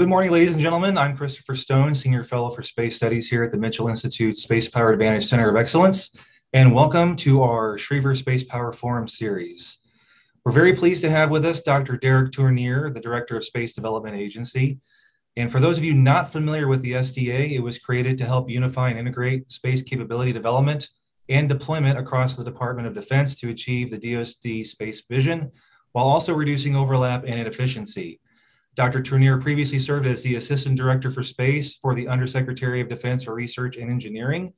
good morning, ladies and gentlemen. I'm Christopher Stone, Senior Fellow for Space Studies here at the Mitchell Institute Space Power Advantage Center of Excellence, and welcome to our Schriever Space Power Forum series. We're very pleased to have with us Dr. Derek Tournear, the Director of Space Development Agency. And for those of you not familiar with the SDA, it was created to help unify and integrate space capability development and deployment across the Department of Defense to achieve the DoD space vision, while also reducing overlap and inefficiency. Dr. Tournear previously served as the Assistant Director for Space for the Undersecretary of Defense for Research and Engineering,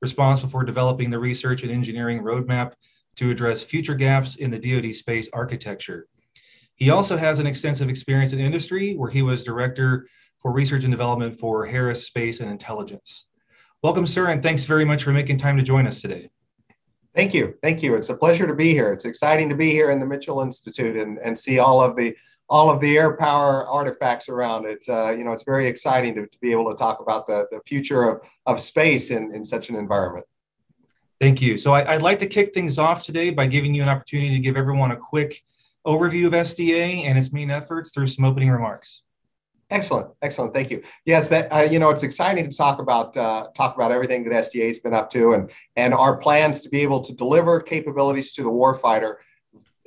responsible for developing the research and engineering roadmap to address future gaps in the DoD space architecture. He also has an extensive experience in industry where he was Director for Research and Development for Harris Space and Intelligence. Welcome, sir, and thanks very much for making time to join us today. Thank you. Thank you. It's a pleasure to be here. It's exciting to be here in the Mitchell Institute and, and see all of the all of the air power artifacts around it. Uh, you know, it's very exciting to, to be able to talk about the, the future of, of space in, in such an environment. Thank you. So I, would like to kick things off today by giving you an opportunity to give everyone a quick overview of SDA and its main efforts through some opening remarks. Excellent, excellent. Thank you. Yes, that uh, you know it's exciting to talk about uh, talk about everything that SDA has been up to and and our plans to be able to deliver capabilities to the warfighter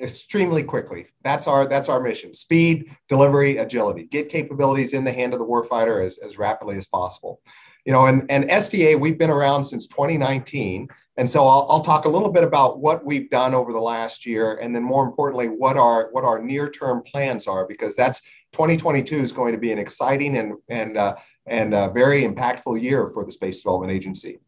extremely quickly. That's our that's our mission: speed, delivery, agility. Get capabilities in the hand of the warfighter as, as rapidly as possible. You know, and, and SDA, we've been around since 2019. And so I'll, I'll talk a little bit about what we've done over the last year, and then more importantly, what our what our near-term plans are, because that's 2022 is going to be an exciting and and uh, and uh, very impactful year for the Space Development Agency.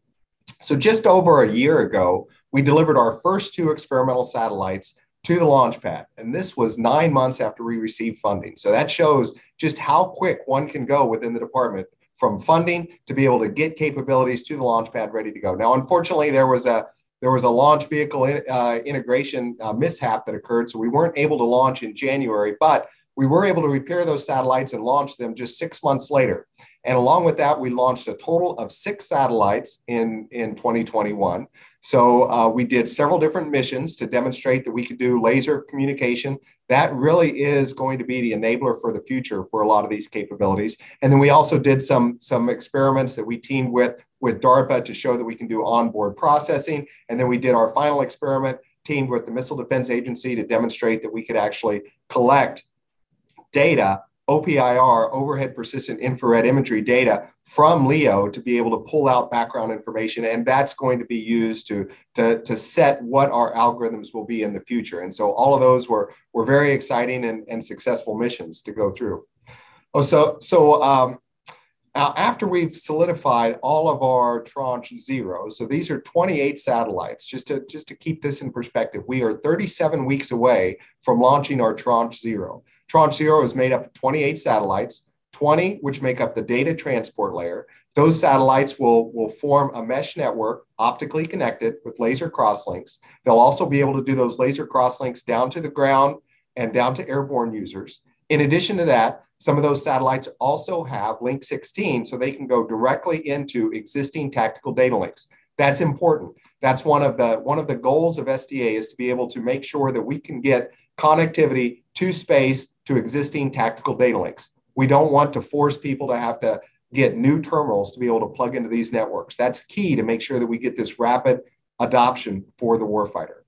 So just over a year ago, we delivered our first two experimental satellites to the launch pad. And this was nine months after we received funding. So that shows just how quick one can go within the department from funding to be able to get capabilities to the launch pad ready to go. Now, unfortunately, there was a there was a launch vehicle in, uh, integration uh, mishap that occurred, so we weren't able to launch in January. But we were able to repair those satellites and launch them just six months later. And along with that, we launched a total of six satellites in, in 2021. So uh, we did several different missions to demonstrate that we could do laser communication. That really is going to be the enabler for the future for a lot of these capabilities. And then we also did some, some experiments that we teamed with with DARPA to show that we can do onboard processing. And then we did our final experiment teamed with the Missile Defense Agency to demonstrate that we could actually collect data OPIR, overhead persistent infrared imagery data from LEO to be able to pull out background information. And that's going to be used to, to, to set what our algorithms will be in the future. And so all of those were, were very exciting and, and successful missions to go through. Oh, so, so um, now after we've solidified all of our tranche zero, so these are 28 satellites, just to, just to keep this in perspective, we are 37 weeks away from launching our tranche zero. Tranche Zero is made up of 28 satellites, 20 which make up the data transport layer. Those satellites will, will form a mesh network optically connected with laser crosslinks. They'll also be able to do those laser crosslinks down to the ground and down to airborne users. In addition to that, some of those satellites also have link 16, so they can go directly into existing tactical data links. That's important. That's one of the one of the goals of SDA is to be able to make sure that we can get connectivity to space to existing tactical data links. We don't want to force people to have to get new terminals to be able to plug into these networks. That's key to make sure that we get this rapid adoption for the warfighter.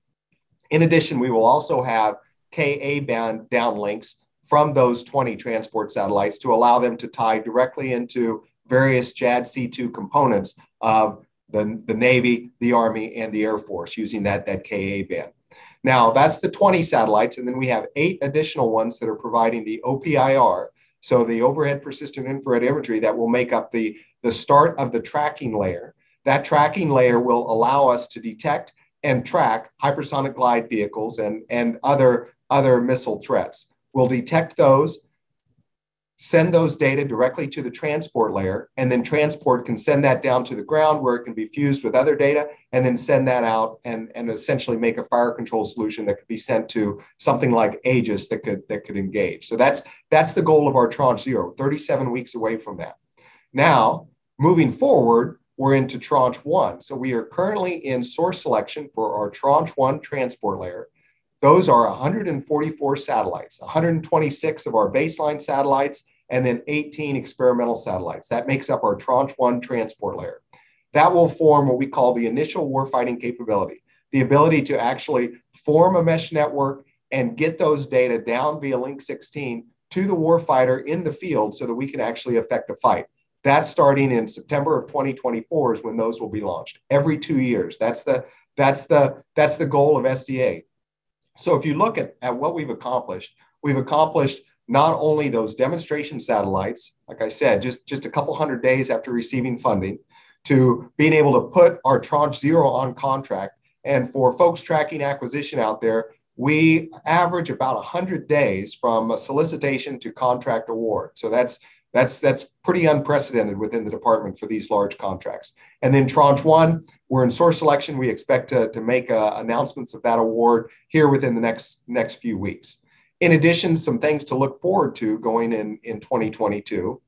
In addition, we will also have Ka band downlinks from those 20 transport satellites to allow them to tie directly into various JADC2 components of the, the Navy, the Army, and the Air Force using that, that Ka band. Now, that's the 20 satellites, and then we have eight additional ones that are providing the OPIR, so the overhead persistent infrared imagery that will make up the, the start of the tracking layer. That tracking layer will allow us to detect and track hypersonic glide vehicles and, and other, other missile threats. We'll detect those send those data directly to the transport layer, and then transport can send that down to the ground where it can be fused with other data, and then send that out and, and essentially make a fire control solution that could be sent to something like Aegis that could that could engage. So that's that's the goal of our tranche zero, 37 weeks away from that. Now, moving forward, we're into tranche one. So we are currently in source selection for our tranche one transport layer. Those are 144 satellites, 126 of our baseline satellites, and then 18 experimental satellites. That makes up our Tranche 1 transport layer. That will form what we call the initial warfighting capability, the ability to actually form a mesh network and get those data down via Link 16 to the warfighter in the field so that we can actually affect a fight. That's starting in September of 2024 is when those will be launched every two years. That's the that's the that's the goal of SDA. So if you look at, at what we've accomplished, we've accomplished not only those demonstration satellites, like I said, just, just a couple hundred days after receiving funding, to being able to put our Tranche Zero on contract. And for folks tracking acquisition out there, we average about 100 days from a solicitation to contract award. So that's that's that's pretty unprecedented within the department for these large contracts. And then tranche one, we're in source selection. We expect to, to make uh, announcements of that award here within the next next few weeks. In addition, some things to look forward to going in in 2022.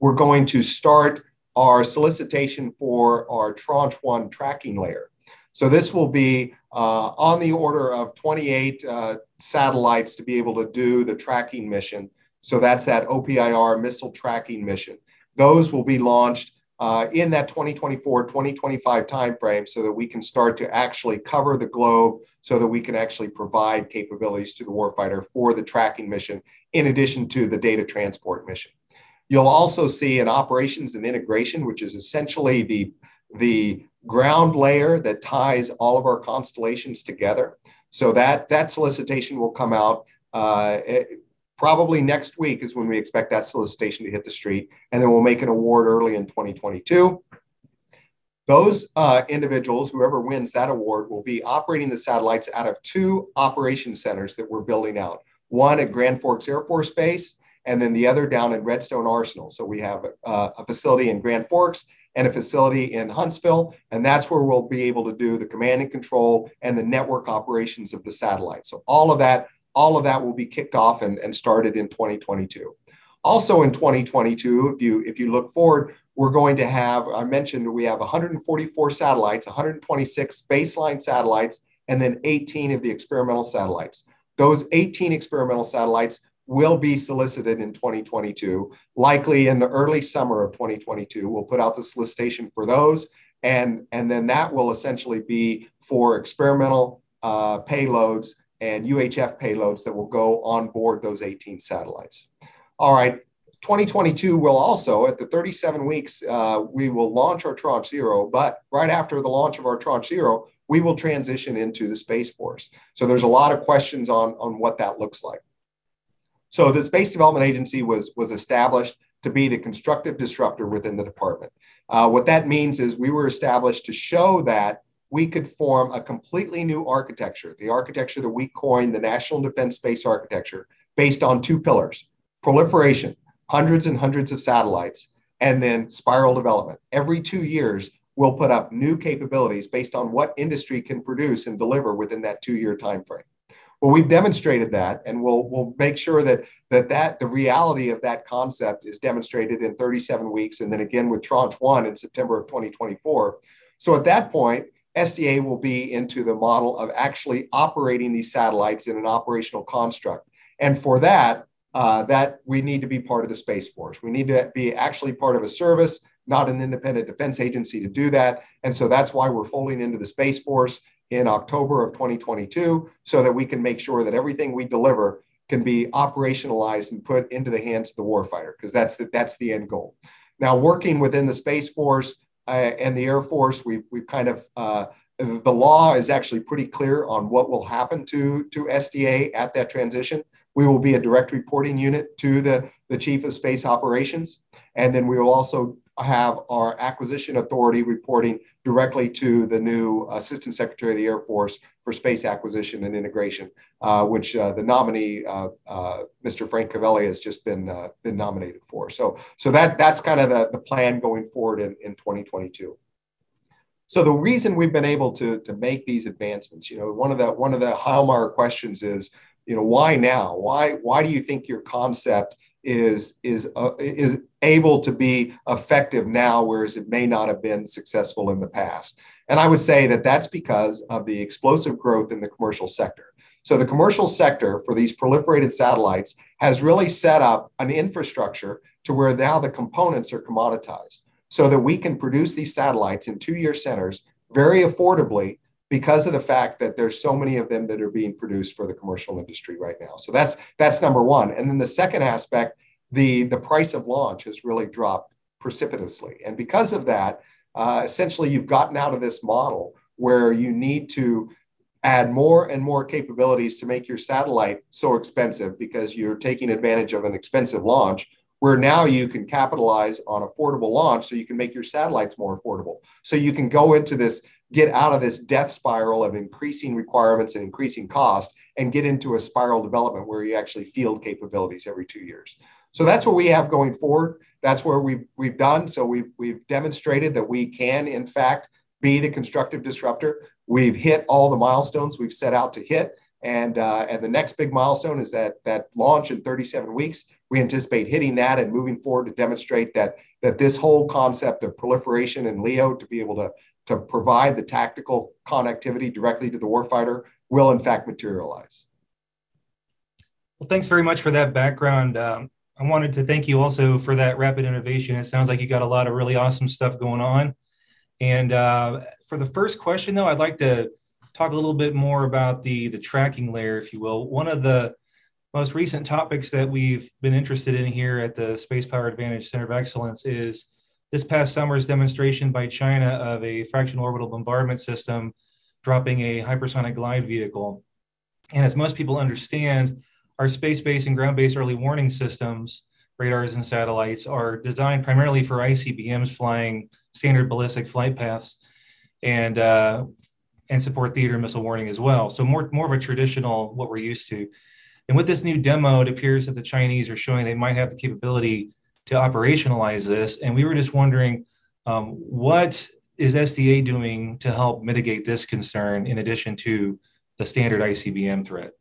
We're going to start our solicitation for our tranche one tracking layer. So this will be uh, on the order of 28 uh, satellites to be able to do the tracking mission so that's that OPIR missile tracking mission. Those will be launched uh, in that 2024 2025 timeframe so that we can start to actually cover the globe so that we can actually provide capabilities to the warfighter for the tracking mission in addition to the data transport mission. You'll also see an operations and integration, which is essentially the, the ground layer that ties all of our constellations together. So that, that solicitation will come out uh, probably next week is when we expect that solicitation to hit the street. And then we'll make an award early in 2022. Those uh, individuals, whoever wins that award, will be operating the satellites out of two operation centers that we're building out one at Grand Forks Air Force Base, and then the other down in Redstone Arsenal. So we have uh, a facility in Grand Forks and a facility in Huntsville, and that's where we'll be able to do the command and control and the network operations of the satellite. So all of that all of that will be kicked off and, and started in 2022. Also in 2022, if you if you look forward, we're going to have, I mentioned we have 144 satellites, 126 baseline satellites, and then 18 of the experimental satellites. Those 18 experimental satellites will be solicited in 2022, likely in the early summer of 2022. We'll put out the solicitation for those, and, and then that will essentially be for experimental uh, payloads and UHF payloads that will go on board those 18 satellites. All right, 2022 will also, at the 37 weeks, uh, we will launch our Tranche Zero, but right after the launch of our Tranche Zero, we will transition into the Space Force. So there's a lot of questions on, on what that looks like. So the Space Development Agency was, was established to be the constructive disruptor within the department. Uh, what that means is we were established to show that we could form a completely new architecture, the architecture that we coined the National Defense Space Architecture, based on two pillars proliferation, hundreds and hundreds of satellites, and then spiral development. Every two years, we'll put up new capabilities based on what industry can produce and deliver within that two year time frame. Well, we've demonstrated that, and we'll, we'll make sure that, that, that the reality of that concept is demonstrated in 37 weeks, and then again with Tranche 1 in September of 2024. So at that point, SDA will be into the model of actually operating these satellites in an operational construct. And for that, uh, that we need to be part of the Space Force. We need to be actually part of a service, not an independent defense agency to do that. And so that's why we're folding into the Space Force in October of 2022 so that we can make sure that everything we deliver can be operationalized and put into the hands of the warfighter, because that's the, that's the end goal. Now, working within the Space Force, and the Air Force, we've, we've kind of, uh, the law is actually pretty clear on what will happen to, to SDA at that transition. We will be a direct reporting unit to the, the Chief of Space Operations. And then we will also have our acquisition authority reporting directly to the new Assistant Secretary of the Air Force for Space Acquisition and Integration, uh, which uh, the nominee, uh, uh Mr. Frank Calvelli, has just been uh, been nominated for. So, so that that's kind of the, the plan going forward in, in 2022. So the reason we've been able to, to make these advancements, you know, one of the one of the Heilmeier questions is, you know, why now? Why why do you think your concept is is uh, is able to be effective now, whereas it may not have been successful in the past. And I would say that that's because of the explosive growth in the commercial sector. So the commercial sector for these proliferated satellites has really set up an infrastructure to where now the components are commoditized so that we can produce these satellites in two-year centers very affordably because of the fact that there's so many of them that are being produced for the commercial industry right now. So that's that's number one. And then the second aspect, the the price of launch has really dropped precipitously. And because of that, uh, essentially you've gotten out of this model where you need to add more and more capabilities to make your satellite so expensive because you're taking advantage of an expensive launch where now you can capitalize on affordable launch so you can make your satellites more affordable so you can go into this get out of this death spiral of increasing requirements and increasing cost and get into a spiral development where you actually field capabilities every two years so that's what we have going forward that's where we've, we've done so we've, we've demonstrated that we can in fact be the constructive disruptor We've hit all the milestones we've set out to hit. And, uh, and the next big milestone is that, that launch in 37 weeks. We anticipate hitting that and moving forward to demonstrate that, that this whole concept of proliferation in LEO to be able to, to provide the tactical connectivity directly to the warfighter will in fact materialize. Well, thanks very much for that background. Um, I wanted to thank you also for that rapid innovation. It sounds like you got a lot of really awesome stuff going on. And uh, for the first question, though, I'd like to talk a little bit more about the the tracking layer, if you will. One of the most recent topics that we've been interested in here at the Space Power Advantage Center of Excellence is this past summer's demonstration by China of a fractional orbital bombardment system dropping a hypersonic glide vehicle. And as most people understand, our space-based and ground-based early warning systems radars and satellites are designed primarily for ICBMs flying standard ballistic flight paths and uh, and support theater missile warning as well. So more more of a traditional what we're used to. And with this new demo, it appears that the Chinese are showing they might have the capability to operationalize this. And we were just wondering um, what is SDA doing to help mitigate this concern in addition to the standard ICBM threat?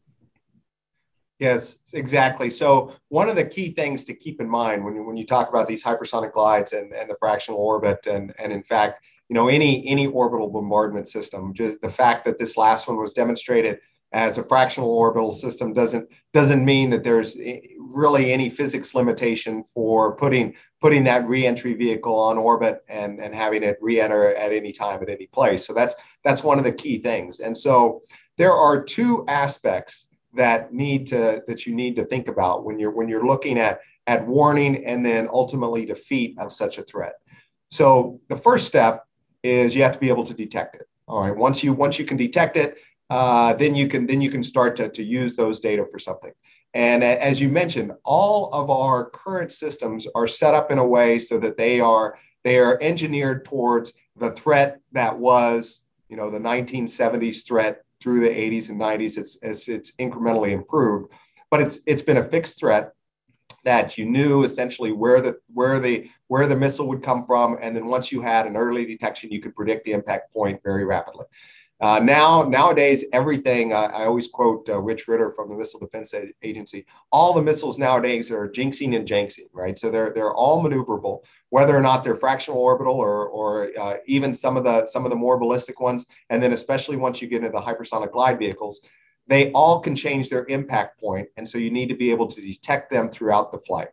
Yes, exactly. So one of the key things to keep in mind when when you talk about these hypersonic glides and, and the fractional orbit and, and in fact, you know, any, any orbital bombardment system, just the fact that this last one was demonstrated as a fractional orbital system doesn't, doesn't mean that there's eh, really any physics limitation for putting, putting that reentry vehicle on orbit and, and having it re-enter at any time at any place. So that's, that's one of the key things. And so there are two aspects that need to that you need to think about when you're when you're looking at at warning and then ultimately defeat of such a threat. So the first step is you have to be able to detect it. All right. Once you once you can detect it, uh, then you can then you can start to, to use those data for something. And as you mentioned, all of our current systems are set up in a way so that they are they are engineered towards the threat that was, you know, the 1970s threat through the 80s and 90s. It's, it's, it's incrementally improved, but it's, it's been a fixed threat that you knew essentially where the where the where the missile would come from, and then once you had an early detection, you could predict the impact point very rapidly. Uh, now, nowadays, everything, uh, I always quote uh, Rich Ritter from the Missile Defense Agency, all the missiles nowadays are jinxing and janxing, right? So they're, they're all maneuverable, whether or not they're fractional orbital or, or uh, even some of, the, some of the more ballistic ones. And then especially once you get into the hypersonic glide vehicles, they all can change their impact point. And so you need to be able to detect them throughout the flight.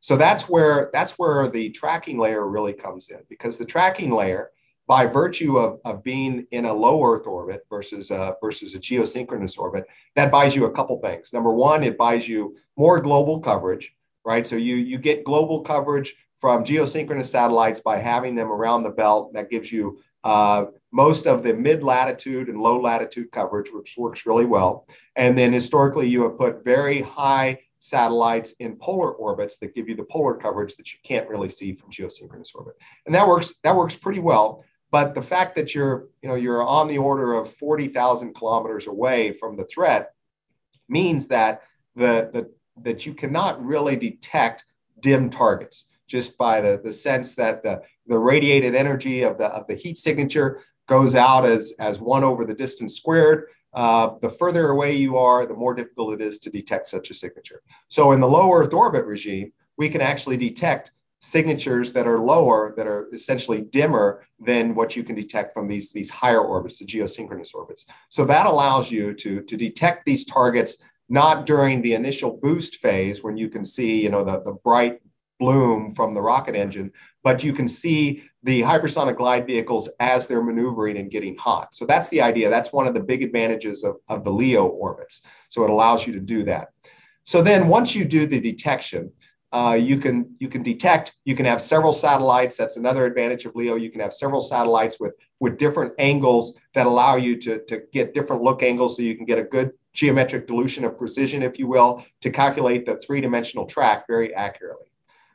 So that's where, that's where the tracking layer really comes in because the tracking layer by virtue of, of being in a low Earth orbit versus a, versus a geosynchronous orbit, that buys you a couple things. Number one, it buys you more global coverage, right? So you, you get global coverage from geosynchronous satellites by having them around the belt. That gives you uh, most of the mid latitude and low latitude coverage, which works really well. And then historically, you have put very high satellites in polar orbits that give you the polar coverage that you can't really see from geosynchronous orbit. And that works, that works pretty well. But the fact that you're, you know, you're on the order of 40,000 kilometers away from the threat means that the, the that you cannot really detect dim targets just by the, the sense that the, the radiated energy of the, of the heat signature goes out as, as one over the distance squared. Uh, the further away you are, the more difficult it is to detect such a signature. So in the low Earth orbit regime, we can actually detect signatures that are lower, that are essentially dimmer than what you can detect from these, these higher orbits, the geosynchronous orbits. So that allows you to, to detect these targets not during the initial boost phase when you can see, you know, the, the bright bloom from the rocket engine, but you can see the hypersonic glide vehicles as they're maneuvering and getting hot. So that's the idea. That's one of the big advantages of, of the LEO orbits. So it allows you to do that. So then once you do the detection, uh, you can you can detect. You can have several satellites. That's another advantage of LEO. You can have several satellites with with different angles that allow you to to get different look angles, so you can get a good geometric dilution of precision, if you will, to calculate the three dimensional track very accurately.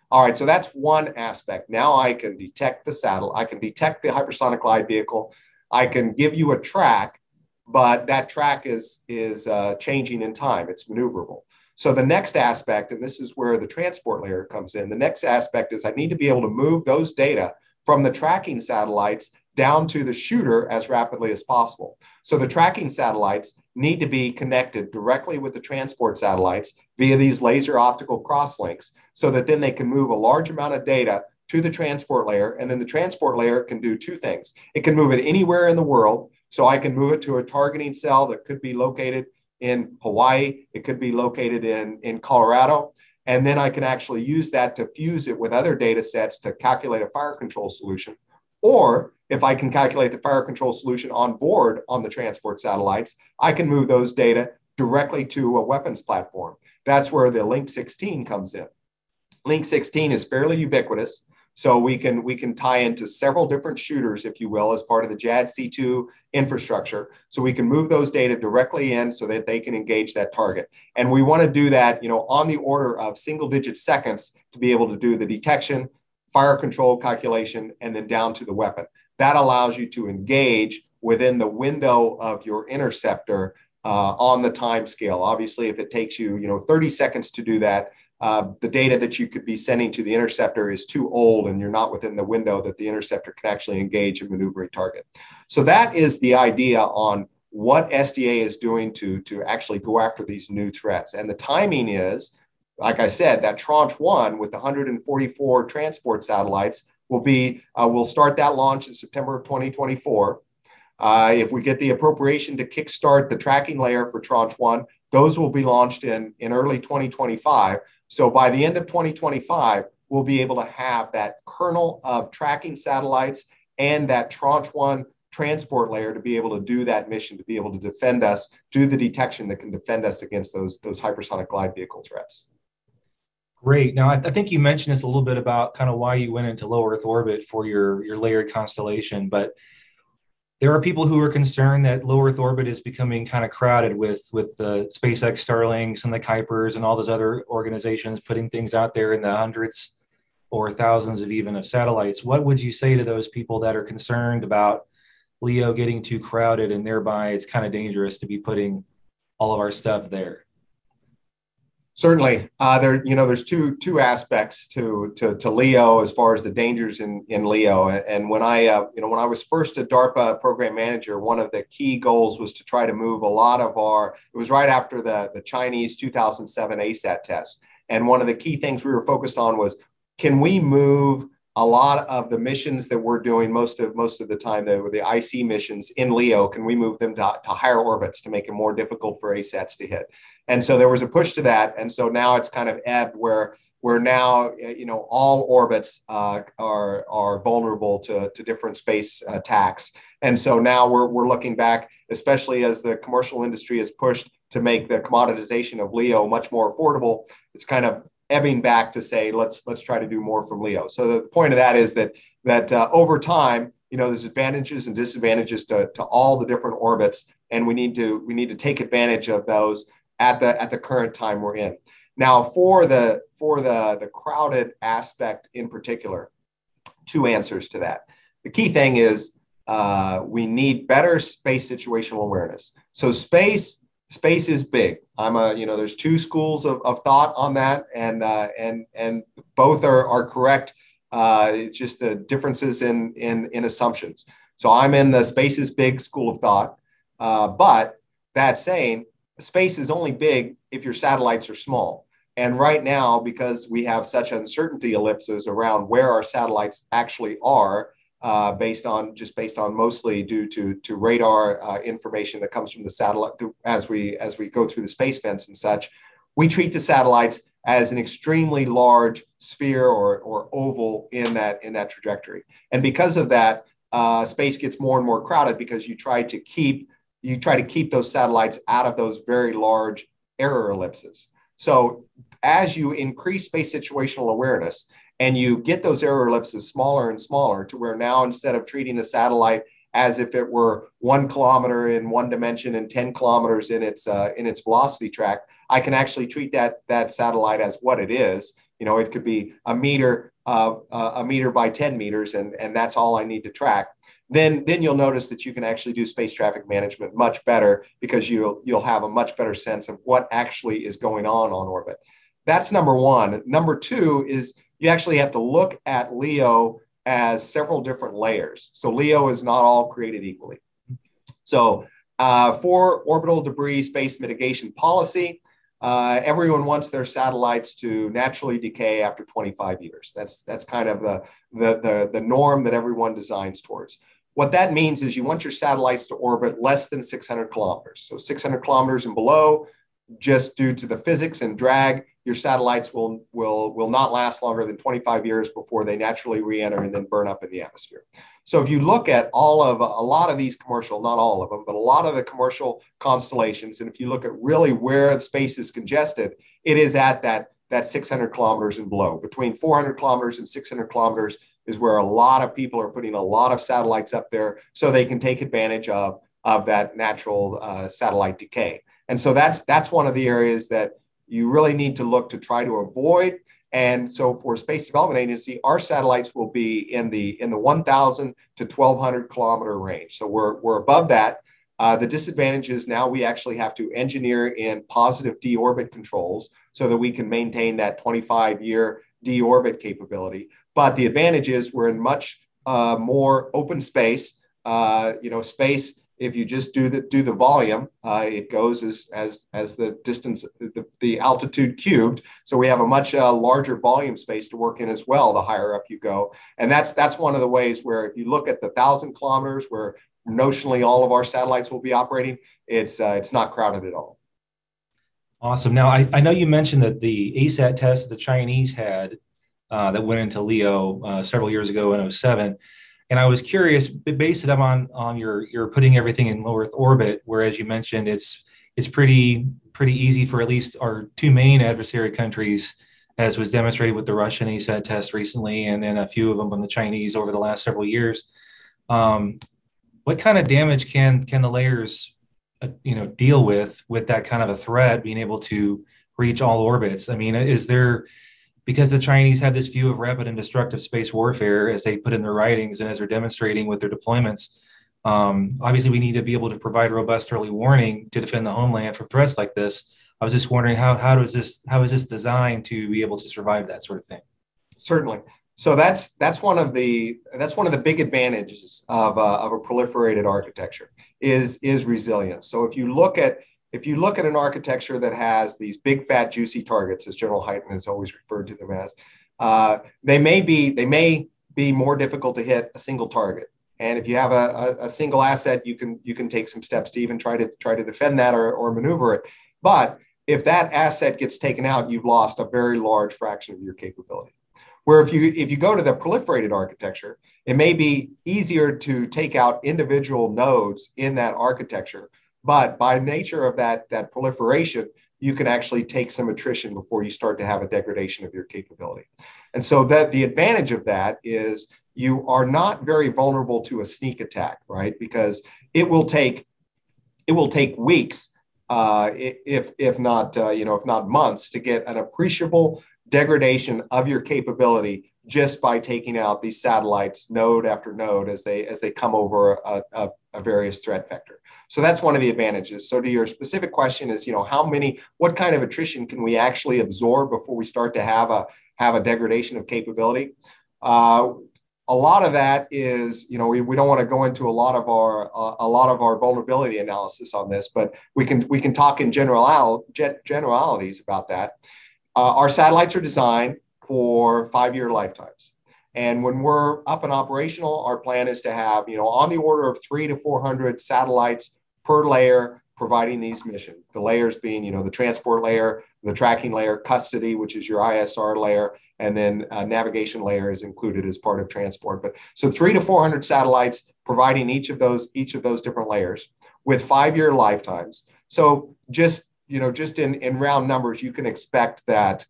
All right, so that's one aspect. Now I can detect the saddle. I can detect the hypersonic glide vehicle. I can give you a track, but that track is is uh, changing in time. It's maneuverable. So the next aspect, and this is where the transport layer comes in, the next aspect is I need to be able to move those data from the tracking satellites down to the shooter as rapidly as possible. So the tracking satellites need to be connected directly with the transport satellites via these laser optical crosslinks so that then they can move a large amount of data to the transport layer. And then the transport layer can do two things. It can move it anywhere in the world. So I can move it to a targeting cell that could be located in Hawaii. It could be located in, in Colorado. And then I can actually use that to fuse it with other data sets to calculate a fire control solution. Or if I can calculate the fire control solution on board on the transport satellites, I can move those data directly to a weapons platform. That's where the Link 16 comes in. Link 16 is fairly ubiquitous. So we can we can tie into several different shooters, if you will, as part of the JADC2 infrastructure. So we can move those data directly in so that they can engage that target. And we want to do that, you know, on the order of single digit seconds to be able to do the detection, fire control calculation, and then down to the weapon. That allows you to engage within the window of your interceptor uh, on the time scale. Obviously, if it takes you, you know, 30 seconds to do that, uh, the data that you could be sending to the interceptor is too old and you're not within the window that the interceptor can actually engage and maneuver a target. So that is the idea on what SDA is doing to, to actually go after these new threats. And the timing is, like I said, that tranche one with 144 transport satellites will be, uh, we'll start that launch in September of 2024. Uh, if we get the appropriation to kickstart the tracking layer for tranche one, those will be launched in, in early 2025. So by the end of 2025, we'll be able to have that kernel of tracking satellites and that tranche one transport layer to be able to do that mission, to be able to defend us, do the detection that can defend us against those, those hypersonic glide vehicle threats. Great. Now, I, th- I think you mentioned this a little bit about kind of why you went into low Earth orbit for your, your layered constellation, but there are people who are concerned that low Earth orbit is becoming kind of crowded with with the SpaceX Starlinks and the Kuipers and all those other organizations putting things out there in the hundreds or thousands of even of satellites. What would you say to those people that are concerned about LEO getting too crowded and thereby it's kind of dangerous to be putting all of our stuff there? Certainly, uh, there you know there's two two aspects to to, to LEO as far as the dangers in in LEO. And when I uh, you know when I was first a DARPA program manager, one of the key goals was to try to move a lot of our. It was right after the the Chinese 2007 ASAT test, and one of the key things we were focused on was can we move a lot of the missions that we're doing most of most of the time the, the IC missions in LEO can we move them to, to higher orbits to make it more difficult for ASATs to hit? And so there was a push to that and so now it's kind of ebbed where where now you know all orbits uh, are are vulnerable to, to different space attacks. And so now we're, we're looking back especially as the commercial industry has pushed to make the commoditization of LEO much more affordable it's kind of ebbing back to say let's let's try to do more from LEO. So the point of that is that that uh, over time, you know, there's advantages and disadvantages to, to all the different orbits, and we need to we need to take advantage of those at the at the current time we're in. Now, for the for the the crowded aspect in particular, two answers to that. The key thing is uh, we need better space situational awareness. So space space is big. I'm a, you know, there's two schools of, of thought on that, and uh, and and both are are correct. Uh, it's just the differences in in in assumptions. So I'm in the space is big school of thought, uh, but that saying, space is only big if your satellites are small. And right now, because we have such uncertainty ellipses around where our satellites actually are, uh, based on just based on mostly due to to radar uh, information that comes from the satellite as we as we go through the space fence and such, we treat the satellites as an extremely large sphere or, or oval in that in that trajectory. And because of that, uh, space gets more and more crowded because you try to keep you try to keep those satellites out of those very large error ellipses. So as you increase space situational awareness and you get those error ellipses smaller and smaller to where now instead of treating a satellite as if it were one kilometer in one dimension and 10 kilometers in its uh, in its velocity track, I can actually treat that that satellite as what it is. You know, it could be a meter uh, a meter by 10 meters, and and that's all I need to track then then you'll notice that you can actually do space traffic management much better because you'll you'll have a much better sense of what actually is going on on orbit. That's number one. Number two is you actually have to look at LEO as several different layers. So LEO is not all created equally. So uh, for orbital debris space mitigation policy, uh, everyone wants their satellites to naturally decay after 25 years. That's that's kind of the, the the the norm that everyone designs towards. What that means is you want your satellites to orbit less than 600 kilometers. So 600 kilometers and below, just due to the physics and drag, your satellites will, will, will not last longer than 25 years before they naturally re-enter and then burn up in the atmosphere. So if you look at all of a lot of these commercial, not all of them, but a lot of the commercial constellations, and if you look at really where the space is congested, it is at that, that 600 kilometers and below. Between 400 kilometers and 600 kilometers, is where a lot of people are putting a lot of satellites up there so they can take advantage of, of that natural uh, satellite decay. And so that's that's one of the areas that you really need to look to try to avoid. And so for Space Development Agency, our satellites will be in the in the 1,000 to 1,200 kilometer range. So we're we're above that. Uh, the disadvantage is now we actually have to engineer in positive deorbit controls so that we can maintain that 25 year deorbit capability. But the advantage is we're in much uh, more open space. Uh, you know, space. If you just do the do the volume, uh, it goes as as as the distance, the, the altitude cubed. So we have a much uh, larger volume space to work in as well. The higher up you go, and that's that's one of the ways where if you look at the thousand kilometers, where notionally all of our satellites will be operating, it's uh, it's not crowded at all. Awesome. Now I, I know you mentioned that the ASAT test that the Chinese had uh, that went into LEO uh, several years ago in 07. And I was curious, based it on on your you're putting everything in low Earth orbit, whereas you mentioned it's it's pretty pretty easy for at least our two main adversary countries, as was demonstrated with the Russian ASAT test recently, and then a few of them from the Chinese over the last several years. Um, what kind of damage can can the layers, uh, you know, deal with with that kind of a threat, being able to reach all orbits? I mean, is there because the Chinese have this view of rapid and destructive space warfare, as they put in their writings and as they're demonstrating with their deployments. Um, obviously, we need to be able to provide robust early warning to defend the homeland from threats like this. I was just wondering how how does this how is this designed to be able to survive that sort of thing? Certainly. So that's that's one of the that's one of the big advantages of, uh, of a proliferated architecture is is resilience. So if you look at if you look at an architecture that has these big, fat, juicy targets, as General Hyten has always referred to them as, uh, they may be they may be more difficult to hit a single target. And if you have a, a, a, single asset, you can you can take some steps to even try to try to defend that or, or maneuver it. But if that asset gets taken out, you've lost a very large fraction of your capability. Where if you if you go to the proliferated architecture, it may be easier to take out individual nodes in that architecture but by nature of that, that proliferation, you can actually take some attrition before you start to have a degradation of your capability. And so that the advantage of that is you are not very vulnerable to a sneak attack, right? Because it will take it will take weeks, uh, if if not uh, you know if not months, to get an appreciable degradation of your capability just by taking out these satellites node after node as they as they come over a, a, a, various threat vector. So that's one of the advantages. So to your specific question is, you know, how many, what kind of attrition can we actually absorb before we start to have a have a degradation of capability? Uh, a lot of that is, you know, we, we don't want to go into a lot of our uh, a lot of our vulnerability analysis on this, but we can we can talk in general generalities about that uh, our satellites are designed for five-year lifetimes. And when we're up and operational, our plan is to have, you know, on the order of three to 400 satellites per layer providing these missions. The layers being, you know, the transport layer, the tracking layer, custody, which is your ISR layer, and then uh, navigation layer is included as part of transport. But so three to 400 satellites providing each of those each of those different layers with five-year lifetimes. So just you know, just in in round numbers, you can expect that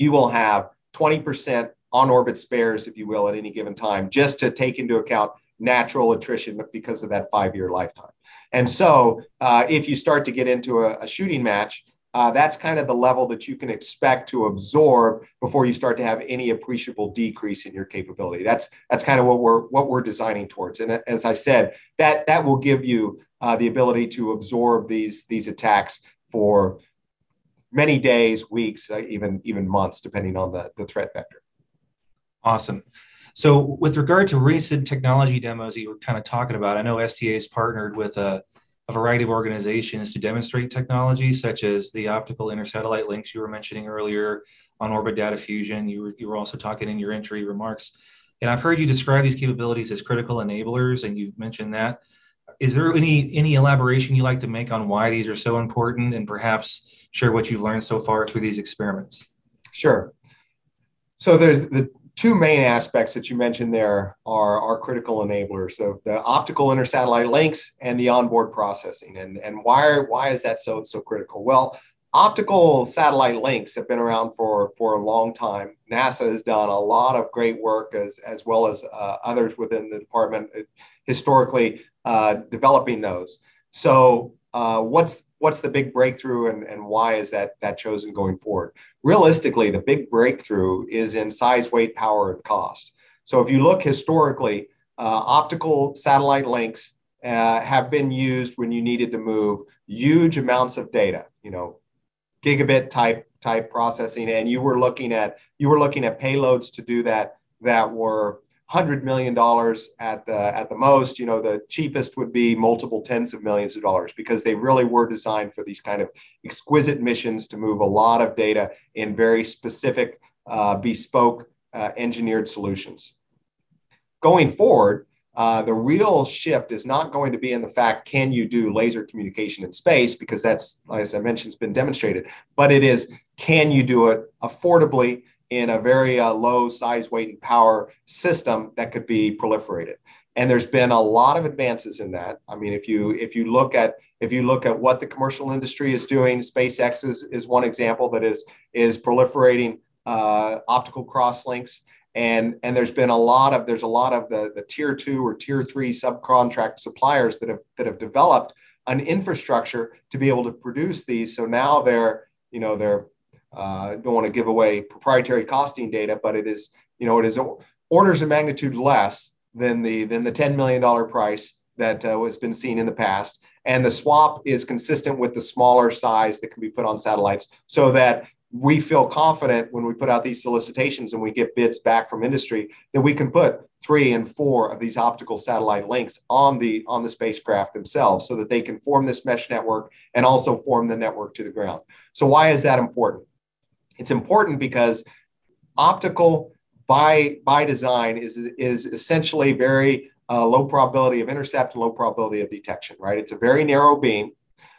you will have 20% on orbit spares, if you will, at any given time, just to take into account natural attrition because of that five year lifetime. And so, uh, if you start to get into a, a shooting match, uh, that's kind of the level that you can expect to absorb before you start to have any appreciable decrease in your capability. That's that's kind of what we're what we're designing towards. And as I said, that that will give you uh, the ability to absorb these these attacks for many days, weeks, uh, even even months, depending on the the threat vector. Awesome. So, with regard to recent technology demos that you were kind of talking about, I know SDA has partnered with a, a variety of organizations to demonstrate technologies such as the optical intersatellite links you were mentioning earlier on orbit data fusion. You were, you were also talking in your entry remarks. And I've heard you describe these capabilities as critical enablers, and you've mentioned that. Is there any any elaboration you like to make on why these are so important, and perhaps share what you've learned so far through these experiments? Sure. So there's the two main aspects that you mentioned there are, are critical enablers of the optical intersatellite links and the onboard processing. And, and why, why is that so, so critical? Well, optical satellite links have been around for, for a long time. NASA has done a lot of great work as, as well as uh, others within the department uh, historically uh, developing those. So uh, what's what's the big breakthrough and, and why is that that chosen going forward realistically the big breakthrough is in size weight power and cost so if you look historically uh, optical satellite links uh, have been used when you needed to move huge amounts of data you know gigabit type type processing and you were looking at you were looking at payloads to do that that were hundred million dollars at the at the most. You know, the cheapest would be multiple tens of millions of dollars because they really were designed for these kind of exquisite missions to move a lot of data in very specific, uh, bespoke, uh, engineered solutions. Going forward, uh, the real shift is not going to be in the fact can you do laser communication in space because that's as i mentioned has been demonstrated but it is can you do it affordably in a very uh, low size, weight, and power system that could be proliferated. And there's been a lot of advances in that. I mean, if you if you look at if you look at what the commercial industry is doing, SpaceX is, is one example that is is proliferating uh, optical crosslinks. And, and there's been a lot of there's a lot of the, the tier two or tier three subcontract suppliers that have that have developed an infrastructure to be able to produce these. So now they're you know they're uh, don't want to give away proprietary costing data, but it is, you know, it is orders of magnitude less than the than the $10 million price that uh, has been seen in the past. And the SWaP is consistent with the smaller size that can be put on satellites so that we feel confident when we put out these solicitations and we get bids back from industry that we can put three and four of these optical satellite links on the on the spacecraft themselves so that they can form this mesh network and also form the network to the ground so why is that important it's important because optical by by design is is essentially very uh, low probability of intercept and low probability of detection. Right? It's a very narrow beam.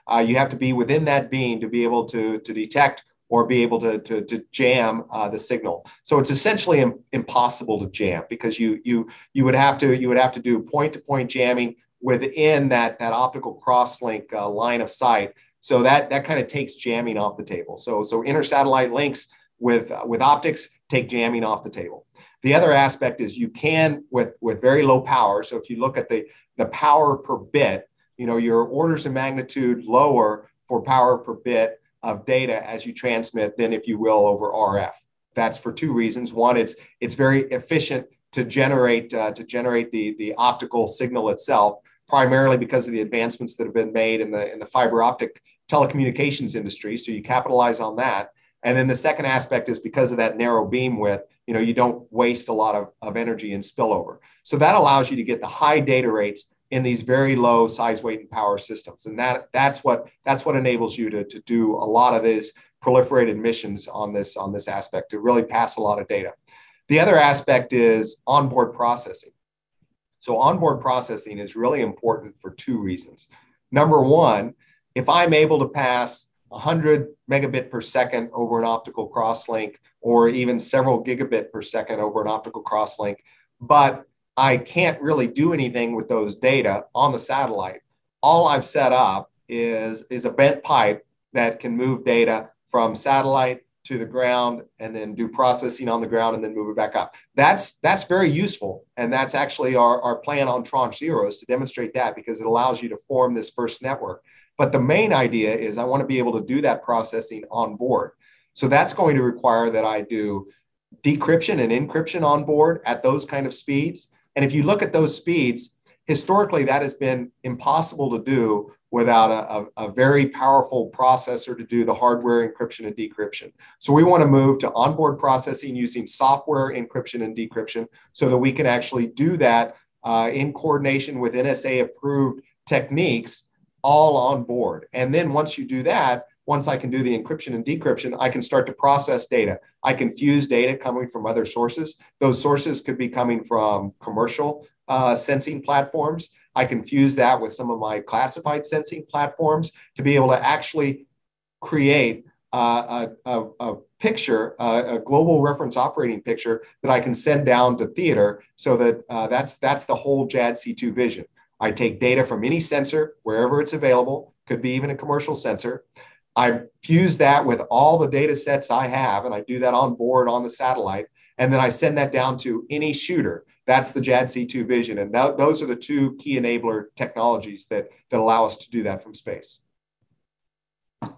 Uh, you have to be within that beam to be able to to detect or be able to, to, to jam uh, the signal. So it's essentially Im- impossible to jam because you you you would have to you would have to do point to point jamming within that that optical crosslink uh, line of sight so that that kind of takes jamming off the table. So so intersatellite links with uh, with optics take jamming off the table. The other aspect is you can with with very low power. So if you look at the the power per bit, you know your orders of magnitude lower for power per bit of data as you transmit than if you will over RF. That's for two reasons. One, it's it's very efficient to generate uh, to generate the the optical signal itself primarily because of the advancements that have been made in the in the fiber optic telecommunications industry. So you capitalize on that. And then the second aspect is because of that narrow beam width, you know, you don't waste a lot of, of energy in spillover. So that allows you to get the high data rates in these very low size, weight, and power systems. And that that's what that's what enables you to, to do a lot of these proliferated missions on this on this aspect to really pass a lot of data. The other aspect is onboard processing. So onboard processing is really important for two reasons. Number one, if I'm able to pass 100 megabit per second over an optical crosslink or even several gigabit per second over an optical crosslink, but I can't really do anything with those data on the satellite. All I've set up is, is a bent pipe that can move data from satellite to the ground and then do processing on the ground and then move it back up. That's that's very useful. And that's actually our, our plan on Tranche Zero is to demonstrate that because it allows you to form this first network. But the main idea is I want to be able to do that processing on board. So that's going to require that I do decryption and encryption on board at those kind of speeds. And if you look at those speeds, historically that has been impossible to do without a, a, a, very powerful processor to do the hardware encryption and decryption. So we want to move to onboard processing using software encryption and decryption so that we can actually do that uh, in coordination with NSA approved techniques all on board. And then once you do that, once I can do the encryption and decryption, I can start to process data. I can fuse data coming from other sources. Those sources could be coming from commercial uh, sensing platforms. I can fuse that with some of my classified sensing platforms to be able to actually create uh, a, a, a, picture, a global reference operating picture that I can send down to theater so that uh, that's, that's the whole JADC2 vision. I take data from any sensor wherever it's available, could be even a commercial sensor. I fuse that with all the data sets I have, and I do that on board on the satellite. And then I send that down to any shooter. That's the JADC2 vision. And those are the two key enabler technologies that, that allow us to do that from space.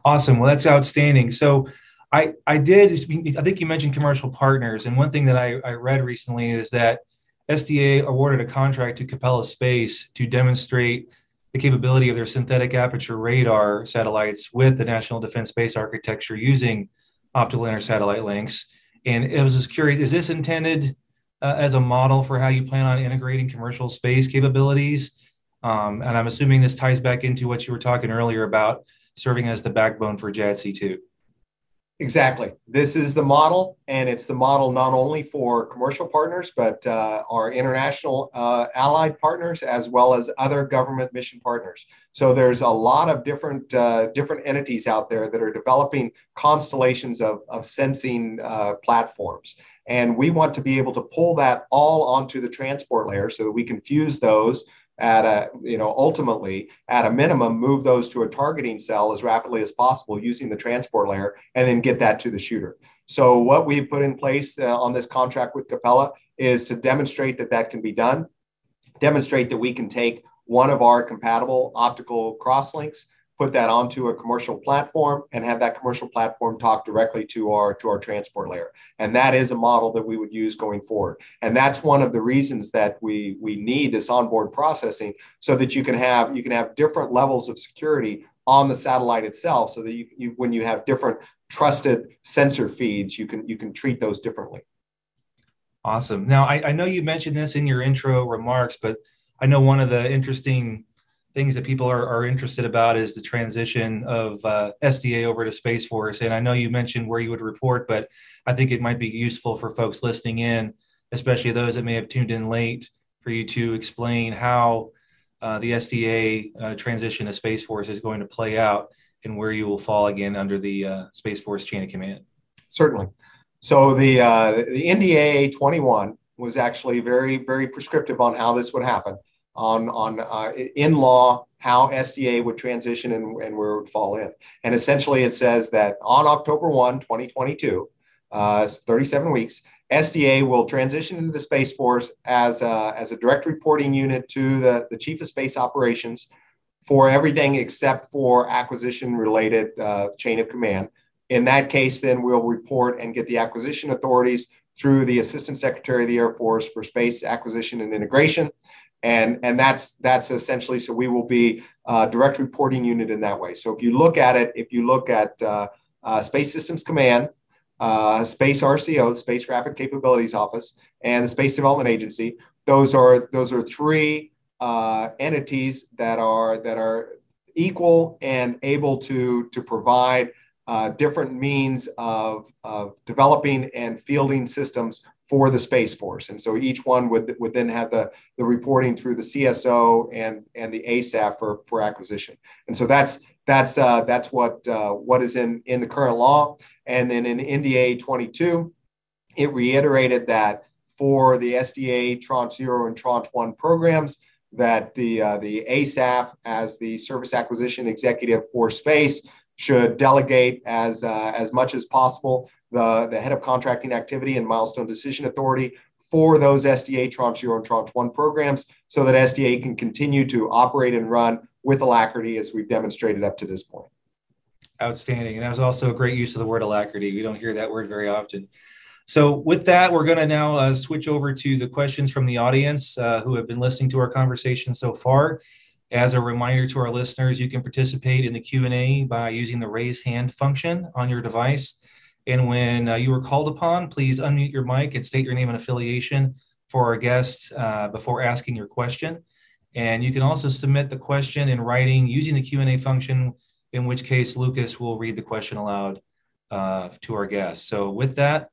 Awesome. Well, that's outstanding. So I, I did, I think you mentioned commercial partners. And one thing that I, I read recently is that SDA awarded a contract to Capella Space to demonstrate the capability of their synthetic aperture radar satellites with the National Defense Space Architecture using optical intersatellite links. And I was just curious, is this intended uh, as a model for how you plan on integrating commercial space capabilities? Um, and I'm assuming this ties back into what you were talking earlier about serving as the backbone for JADC2. Exactly. This is the model, and it's the model not only for commercial partners, but uh, our international uh, allied partners, as well as other government mission partners. So there's a lot of different uh, different entities out there that are developing constellations of, of sensing uh, platforms. And we want to be able to pull that all onto the transport layer so that we can fuse those at a you know ultimately at a minimum move those to a targeting cell as rapidly as possible using the transport layer and then get that to the shooter. So what we've put in place uh, on this contract with Capella is to demonstrate that that can be done demonstrate that we can take one of our compatible optical crosslinks put that onto a commercial platform and have that commercial platform talk directly to our to our transport layer. And that is a model that we would use going forward. And that's one of the reasons that we we need this onboard processing so that you can have you can have different levels of security on the satellite itself so that you, you when you have different trusted sensor feeds you can you can treat those differently. Awesome. Now I, I know you mentioned this in your intro remarks but i know one of the interesting things that people are, are interested about is the transition of uh, SDA over to Space Force. And I know you mentioned where you would report, but I think it might be useful for folks listening in, especially those that may have tuned in late, for you to explain how uh, the SDA uh, transition to Space Force is going to play out and where you will fall again under the uh, Space Force chain of command. Certainly. So the uh, the NDAA 21 was actually very very prescriptive on how this would happen on on uh, in law how SDA would transition and, and where it would fall in. And essentially, it says that on October 1, 2022, uh, 37 weeks, SDA will transition into the Space Force as a, as a direct reporting unit to the, the Chief of Space Operations for everything except for acquisition related uh, chain of command. In that case, then we'll report and get the acquisition authorities through the Assistant Secretary of the Air Force for Space Acquisition and Integration and and that's that's essentially so we will be a direct reporting unit in that way. So if you look at it if you look at uh, uh, space systems command uh, space rco space rapid capabilities office and the space development agency those are those are three uh, entities that are that are equal and able to to provide uh, different means of, of developing and fielding systems for the Space Force. And so each one would, would then have the, the reporting through the CSO and, and the ASAF for, for acquisition. And so that's, that's, uh, that's what, uh, what is in, in the current law. And then in NDA 22, it reiterated that for the SDA Tranche 0 and Tranche 1 programs, that the, uh, the ASAF as the service acquisition executive for space should delegate as, uh, as much as possible the, the head of contracting activity and milestone decision authority for those SDA Tranche 0 and Tranche 1 programs so that SDA can continue to operate and run with alacrity as we've demonstrated up to this point. Outstanding. And that was also a great use of the word alacrity. We don't hear that word very often. So, with that, we're going to now uh, switch over to the questions from the audience uh, who have been listening to our conversation so far. As a reminder to our listeners, you can participate in the Q&A by using the raise hand function on your device. And when uh, you are called upon, please unmute your mic and state your name and affiliation for our guests uh, before asking your question. And you can also submit the question in writing using the Q&A function, in which case Lucas will read the question aloud uh, to our guests. So with that,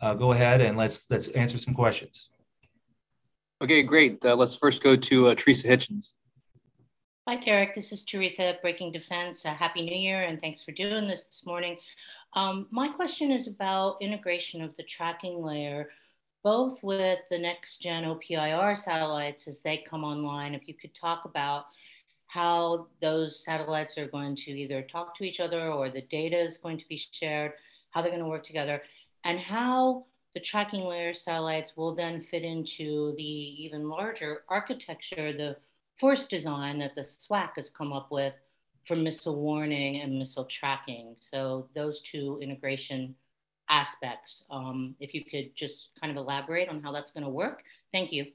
uh, go ahead and let's let's answer some questions. Okay, great. Uh, let's first go to Teresa Hitchens. Hi, Derek. This is Teresa, Breaking Defense. Uh, Happy New Year, and thanks for doing this this morning. Um, my question is about integration of the tracking layer, both with the next gen OPIR satellites as they come online. If you could talk about how those satellites are going to either talk to each other or the data is going to be shared, how they're going to work together, and how the tracking layer satellites will then fit into the even larger architecture, the force design that the SWAC has come up with for missile warning and missile tracking. So those two integration aspects, um, if you could just kind of elaborate on how that's going to work. Thank you.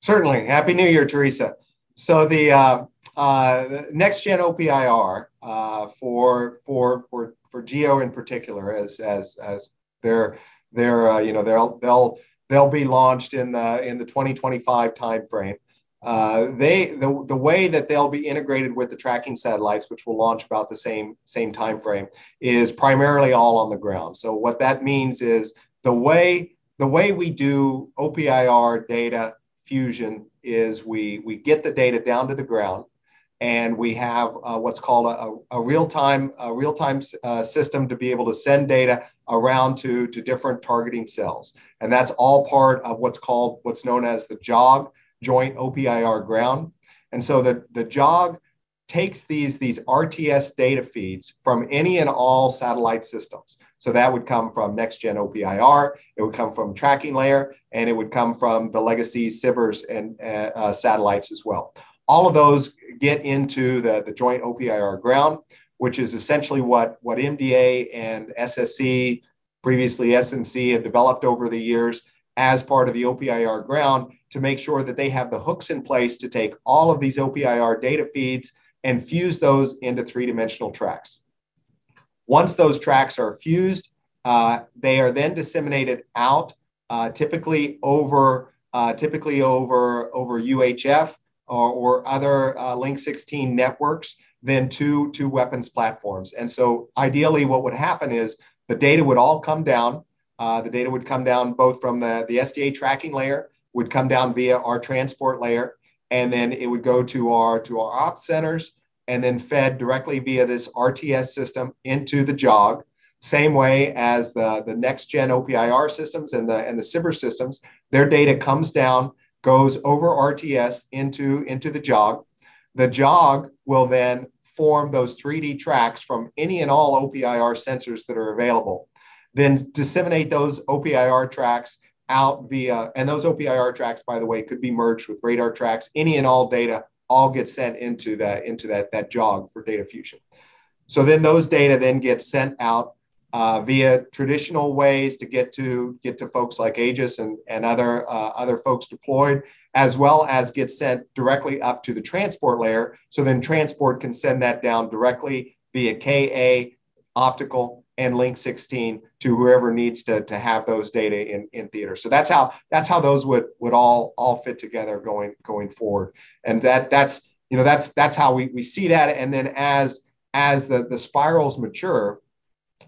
Certainly. Happy New Year, Teresa. So the, uh, uh, the next gen OPIR uh, for for for for Geo in particular, as as as they're they're uh, you know they'll they'll they'll be launched in the in the 2025 timeframe. Uh, they the, the way that they'll be integrated with the tracking satellites, which will launch about the same same time frame, is primarily all on the ground. So what that means is the way the way we do OPIR data fusion is we we get the data down to the ground, and we have uh, what's called a, a real time a real time uh, system to be able to send data around to to different targeting cells, and that's all part of what's called what's known as the JOG joint OPIR ground. And so the, the JOG takes these, these RTS data feeds from any and all satellite systems. So that would come from next gen OPIR, it would come from tracking layer, and it would come from the legacy SBIRS and uh, uh, satellites as well. All of those get into the, the joint OPIR ground, which is essentially what, what MDA and SSC, previously SMC, have developed over the years as part of the OPIR ground to make sure that they have the hooks in place to take all of these OPIR data feeds and fuse those into three dimensional tracks. Once those tracks are fused, uh, they are then disseminated out, uh, typically over uh, typically over over UHF or, or other uh, Link 16 networks, then to to weapons platforms. And so, ideally, what would happen is the data would all come down. Uh, the data would come down both from the, the SDA tracking layer would come down via our transport layer, and then it would go to our to our ops centers, and then fed directly via this RTS system into the JOG. Same way as the, the next gen OPIR systems and the and the SBIR systems, their data comes down, goes over RTS into, into the JOG. The JOG will then form those 3D tracks from any and all OPIR sensors that are available. Then disseminate those OPIR tracks out via, and those OPIR tracks, by the way, could be merged with radar tracks. Any and all data all get sent into that into that that jog for data fusion. So then those data then get sent out uh, via traditional ways to get to get to folks like Aegis and, and other uh, other folks deployed, as well as get sent directly up to the transport layer. So then transport can send that down directly via KA, optical, and link 16 to whoever needs to, to have those data in, in theater. So that's how that's how those would would all all fit together going going forward. And that that's you know that's that's how we, we see that. And then as as the the spirals mature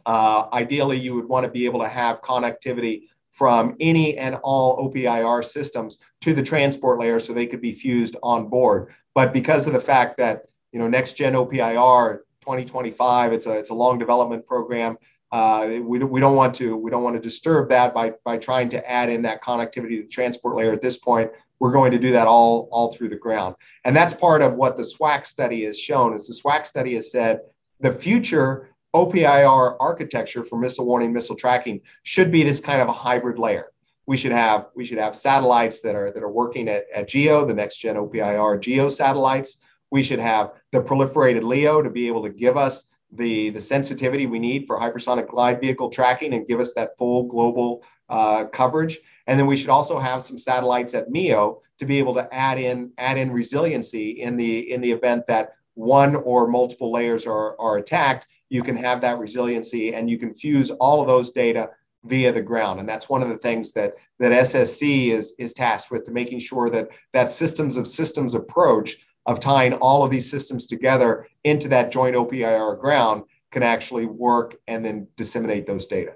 Uh, ideally, you would want to be able to have connectivity from any and all OPIR systems to the transport layer so they could be fused on board. But because of the fact that you know next gen OPIR 2025, it's a it's a long development program. Uh, we, we don't want to we don't want to disturb that by by trying to add in that connectivity to the transport layer at this point. We're going to do that all all through the ground, and that's part of what the SWAC study has shown. Is the SWAC study has said the future OPIR architecture for missile warning, missile tracking should be this kind of a hybrid layer. We should have we should have satellites that are that are working at, at GEO, the next gen OPIR GEO satellites. We should have the proliferated LEO to be able to give us the, the sensitivity we need for hypersonic glide vehicle tracking and give us that full global uh, coverage. And then we should also have some satellites at MEO to be able to add in add in resiliency in the in the event that one or multiple layers are, are attacked, you can have that resiliency and you can fuse all of those data via the ground. And that's one of the things that, that SSC is, is tasked with, making sure that that systems of systems approach of tying all of these systems together into that joint OPIR ground can actually work and then disseminate those data.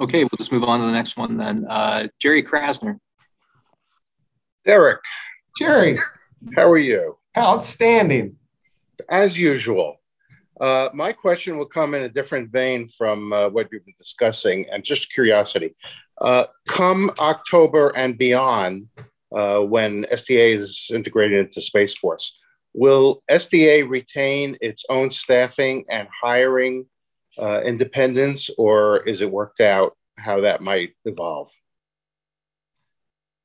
Okay, we'll just move on to the next one then. Uh, Jerry Krasner. Derek. Jerry. How are you? Outstanding. As usual. Uh, my question will come in a different vein from uh, what you've been discussing, and just curiosity. Uh, come October and beyond, uh, when SDA is integrated into Space Force, will SDA retain its own staffing and hiring uh, independence, or is it worked out how that might evolve?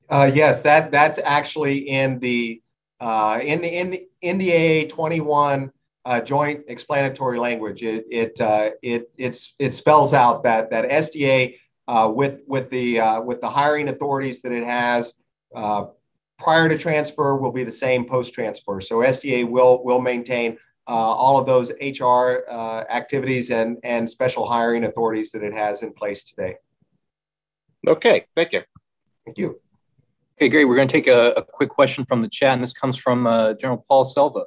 Uh, yes, that that's actually in the uh, in the in the, in the AA 21 uh, joint explanatory language, it it uh, it it's, it spells out that that SDA uh, with with the uh, with the hiring authorities that it has uh, prior to transfer will be the same post transfer. So SDA will will maintain uh, all of those HR activities and and special hiring authorities that it has in place today. Okay, thank you. Thank you. Okay, great. We're going to take a, a, quick question from the chat, and this comes from uh, General Paul Selva.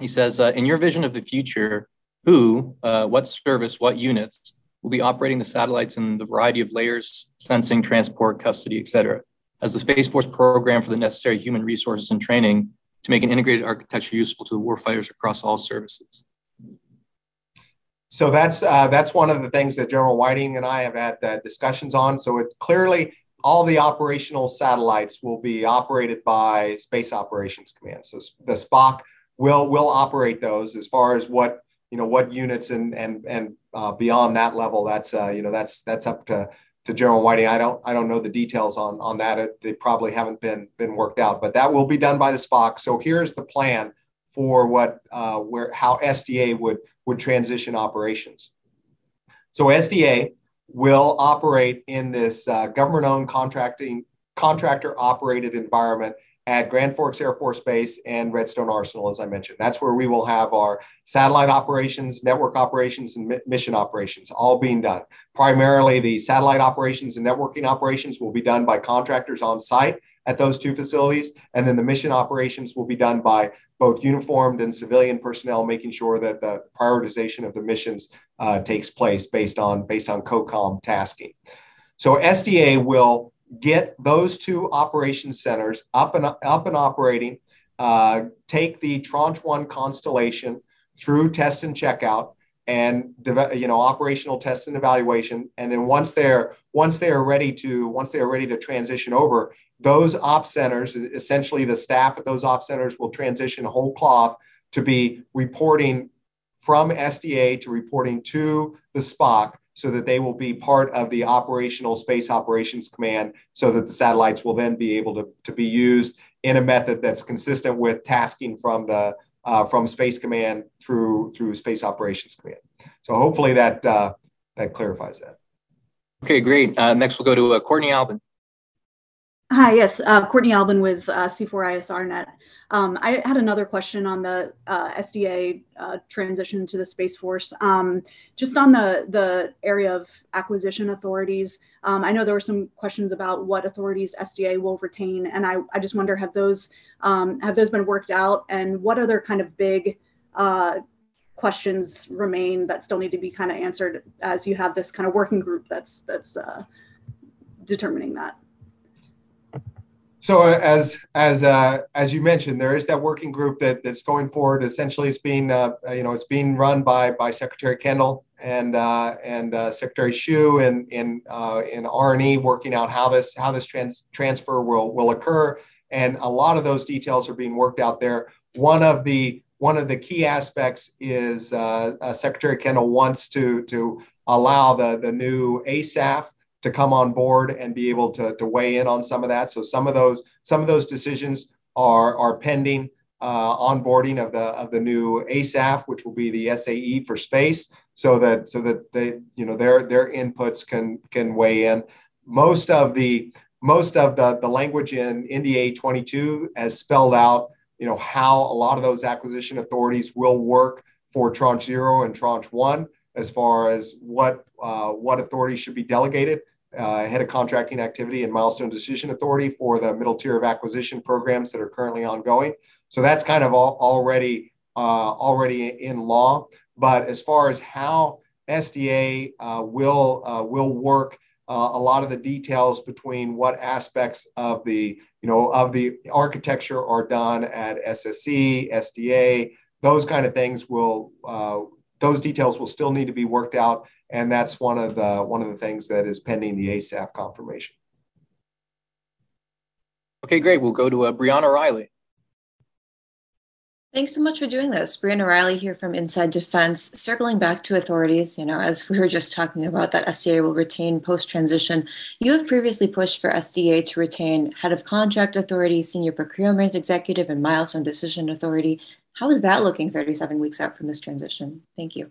He says, uh, in your vision of the future, who, uh, what service, what units will be operating the satellites in the variety of layers, sensing, transport, custody, et cetera, as the Space Force program for the necessary human resources and training to make an integrated architecture useful to the warfighters across all services? So that's uh, that's one of the things that General Whiting and I have had uh, discussions on. So it clearly all the operational satellites will be operated by Space Operations Command. So the SPOC will will operate those as far as what you know what units and and and uh, beyond that level. That's uh, you know that's that's up to to General Whiting. I don't I don't know the details on on that. They probably haven't been been worked out, but that will be done by the SPOC. So here's the plan for what uh, where how SDA would would transition operations. So SDA will operate in this uh, government-owned contracting contractor-operated environment at Grand Forks Air Force Base and Redstone Arsenal, as I mentioned. That's where we will have our satellite operations, network operations, and mission operations all being done. Primarily, the satellite operations and networking operations will be done by contractors on site at those two facilities. And then the mission operations will be done by both uniformed and civilian personnel, making sure that the prioritization of the missions uh, takes place based on, based on COCOM tasking. So SDA will get those two operation centers up and up and operating, uh, take the Tranche One constellation through test and checkout, and you know operational test and evaluation, and then once they're once they are ready to once they are ready to transition over, those op centers, essentially the staff at those op centers will transition whole cloth to be reporting from SDA to reporting to the SPOC so that they will be part of the operational space operations command so that the satellites will then be able to, to be used in a method that's consistent with tasking from the uh, from space command through through space operations command. So hopefully that uh, that clarifies that. Okay great. Uh, next we'll go to uh, Courtney Albon Hi, yes, uh, Courtney Albon with uh, C4ISRNet. Um, I had another question on the uh, SDA uh, transition to the Space Force. Um, just on the, the area of acquisition authorities, um, I know there were some questions about what authorities SDA will retain, and I, I just wonder have those um, have those been worked out, and what other kind of big uh, questions remain that still need to be kind of answered as you have this kind of working group that's that's uh, determining that. So uh, as as uh, as you mentioned, there is that working group that that's going forward. Essentially, it's being uh, you know it's being run by by Secretary Kendall and uh, and uh, Secretary Shyu and in in R and E working out how this how this trans- transfer will will occur. And a lot of those details are being worked out there. One of the one of the key aspects is Secretary Kendall wants to to allow the the new ASAF to come on board and be able to, to weigh in on some of that. So some of those some of those decisions are are pending uh, onboarding of the of the new ASAF, which will be the SAE for space, so that so that they you know their their inputs can can weigh in. Most of the most of the, the language in NDA 22 has spelled out you know how a lot of those acquisition authorities will work for tranche zero and tranche one as far as what uh, what authorities should be delegated uh, head of contracting activity and milestone decision authority for the middle tier of acquisition programs that are currently ongoing. So that's kind of all, already uh, already in law. But as far as how SDA uh, will uh, will work, uh, a lot of the details between what aspects of the you know of the architecture are done at SSC, SDA, those kind of things will uh, those details will still need to be worked out and that's one of the one of the things that is pending the ASAF confirmation. Okay, great. We'll go to uh, Briana Reilly. Thanks so much for doing this. Briana Reilly here from Inside Defense. Circling back to authorities, you know, as we were just talking about that SDA will retain post transition, you have previously pushed for SDA to retain head of contract authority, senior procurement executive, and milestone decision authority. How is that looking 37 weeks out from this transition? Thank you.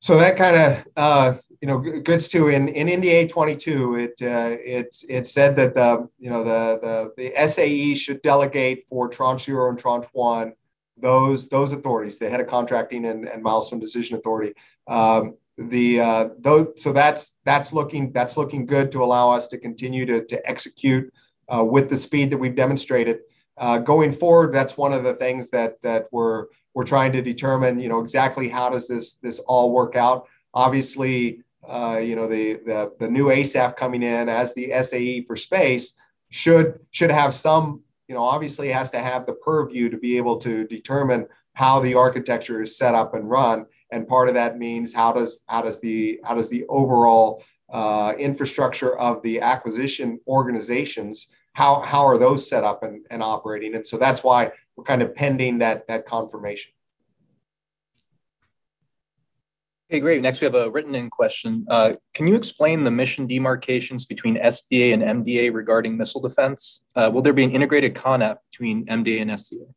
So that kind of uh, you know goods to in in NDA 22 it uh, it it said that the you know the the the SAE should delegate for tranche zero and tranche one those those authorities. The head of contracting and, and milestone decision authority. Um, the uh, those so that's that's looking that's looking good to allow us to continue to to execute uh, with the speed that we've demonstrated. Uh, going forward that's one of the things that that we're we're trying to determine, you know, exactly how does this this all work out. Obviously, uh, you know, the, the the new ASAF coming in as the SAE for space should should have some, you know, obviously has to have the purview to be able to determine how the architecture is set up and run. And part of that means how does how does the how does the overall uh, infrastructure of the acquisition organizations how how are those set up and, and operating and so that's why we're kind of pending that that confirmation. Okay, great. Next, we have a written in question. Uh, can you explain the mission demarcations between SDA and MDA regarding missile defense? Uh, will there be an integrated CONOP between MDA and SDA?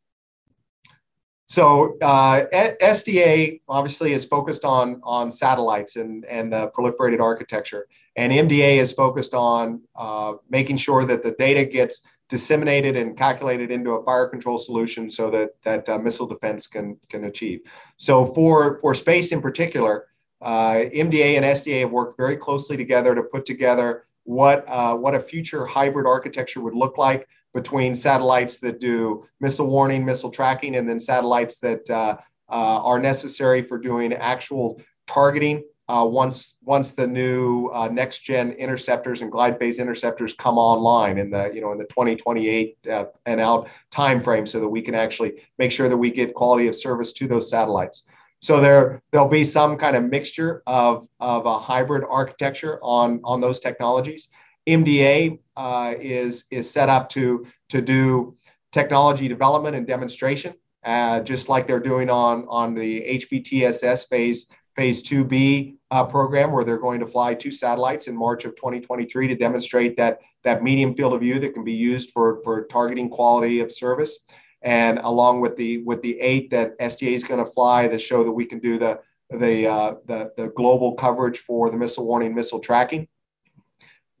So uh, SDA obviously is focused on on satellites and and the proliferated architecture, and MDA is focused on uh, making sure that the data gets disseminated and calculated into a fire control solution so that that uh, missile defense can can achieve. So for for space in particular, uh, MDA and SDA have worked very closely together to put together what uh, what a future hybrid architecture would look like between satellites that do missile warning, missile tracking, and then satellites that uh, uh, are necessary for doing actual targeting uh, once once the new uh, next gen interceptors and glide phase interceptors come online in the you know in the 2028 uh, and out time frame so that we can actually make sure that we get quality of service to those satellites. So there there'll be some kind of mixture of of a hybrid architecture on on those technologies. Mda uh, is is set up to to do technology development and demonstration uh, just like they're doing on on the HBTSS phase phase 2B uh, program where they're going to fly two satellites in March of 2023 to demonstrate that, that medium field of view that can be used for, for targeting quality of service. And along with the with the eight that SDA is going to fly to show that we can do the the, uh, the the global coverage for the missile warning, missile tracking.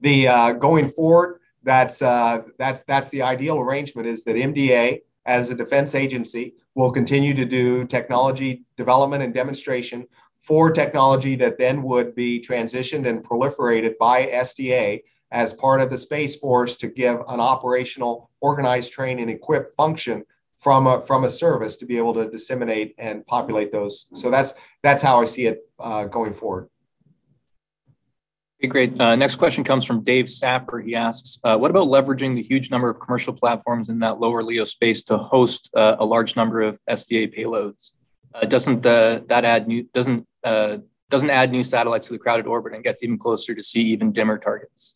The uh, going forward, that's uh, that's that's the ideal arrangement is that MDA as a defense agency will continue to do technology development and demonstration for technology that then would be transitioned and proliferated by SDA as part of the Space Force to give an operational, organized, train, and equip function from a from a service to be able to disseminate and populate those. So that's that's how I see it uh, going forward. Okay, great. Uh, next question comes from Dave Sapper. He asks, uh, what about leveraging the huge number of commercial platforms in that lower LEO space to host uh, a large number of SDA payloads? Uh, doesn't that add new doesn't uh, doesn't add new satellites to the crowded orbit and gets even closer to see even dimmer targets?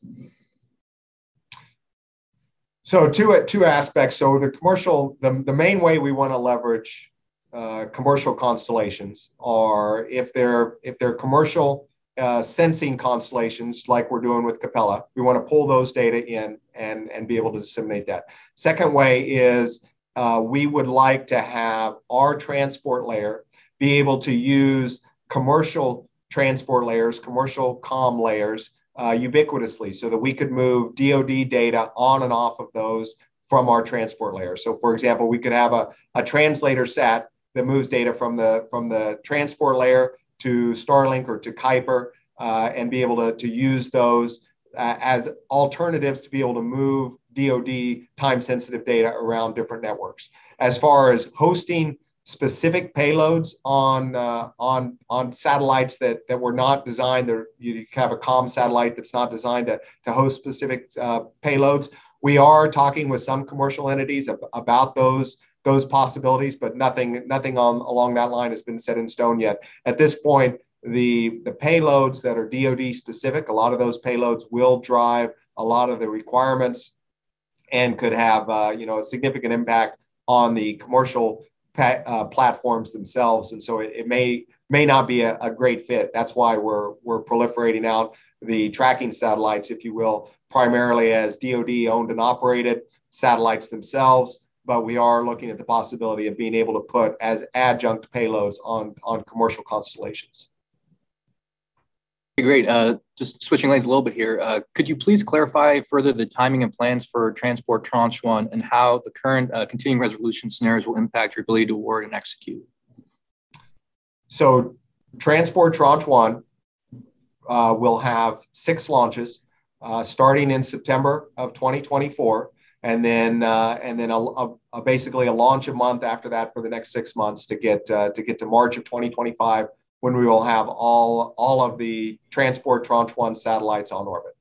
So two two aspects. So the commercial, the, the main way we want to leverage uh, commercial constellations are if they're if they're commercial uh, sensing constellations like we're doing with Capella. We want to pull those data in and and be able to disseminate that. Second way is uh, we would like to have our transport layer be able to use commercial transport layers, commercial com layers uh, ubiquitously so that we could move DoD data on and off of those from our transport layer. So for example, we could have a, a translator sat that moves data from the, from the transport layer to Starlink or to Kuiper uh, and be able to, to use those uh, as alternatives to be able to move DoD time sensitive data around different networks. As far as hosting specific payloads on uh, on on satellites that that were not designed. There, you have a com satellite that's not designed to to host specific uh, payloads. We are talking with some commercial entities about those those possibilities, but nothing nothing on along that line has been set in stone yet. At this point, the the payloads that are DoD specific, a lot of those payloads will drive a lot of the requirements and could have uh, you know a significant impact on the commercial uh, platforms themselves, and so it, it may may not be a, a, great fit. That's why we're we're proliferating out the tracking satellites, if you will, primarily as DoD owned and operated satellites themselves. But we are looking at the possibility of being able to put as adjunct payloads on on commercial constellations. Great. Uh, just switching lanes a little bit here. Uh, could you please clarify further the timing and plans for transport tranche one and how the current uh, continuing resolution scenarios will impact your ability to award and execute? So, transport tranche one uh, will have six launches uh, starting in September of 2024, and then uh, and then a, a, a basically a launch a month after that for the next six months to get to get to March of 2025 when we will have all, all of the transport tranche one satellites on orbit.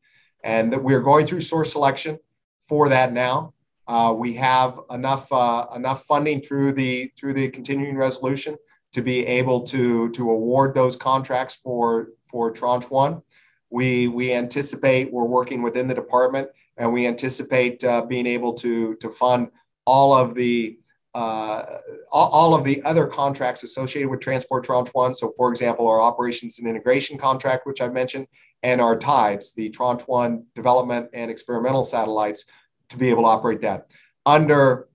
And that we're going through source selection for that now. Uh, we have enough uh, enough funding through the through the continuing resolution to be able to to award those contracts for for tranche one. We we anticipate we're working within the department, and we anticipate uh, being able to to fund all of the uh, all of the other contracts associated with Transport Tranche 1. So, for example, our operations and integration contract, which I mentioned, and our TIDES, the Tranche 1 development and experimental satellites, to be able to operate that. Under,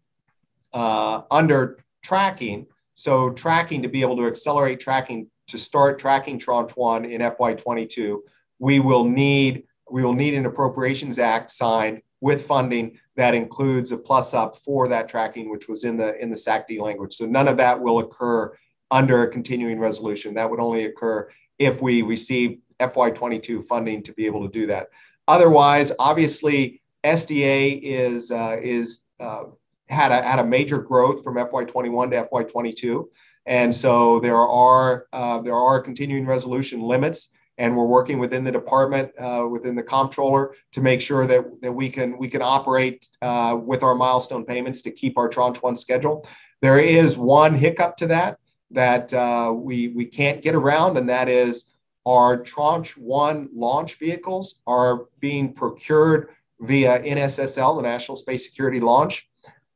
uh, under tracking, so tracking to be able to accelerate tracking to start tracking Tranche 1 in FY22, we will need we will need an appropriations act signed with funding that includes a plus up for that tracking, which was in the in the SAC-D language. So none of that will occur under a continuing resolution. That would only occur if we receive FY22 funding to be able to do that. Otherwise, obviously, SDA is uh, is uh, had a had a major growth from FY21 to FY22, and so there are uh, there are continuing resolution limits and we're working within the department, uh, within the comptroller, to make sure that, that we can we can operate uh, with our milestone payments to keep our tranche one schedule. There is one hiccup to that that uh, we we can't get around, and that is our tranche one launch vehicles are being procured via NSSL, the National Space Security Launch.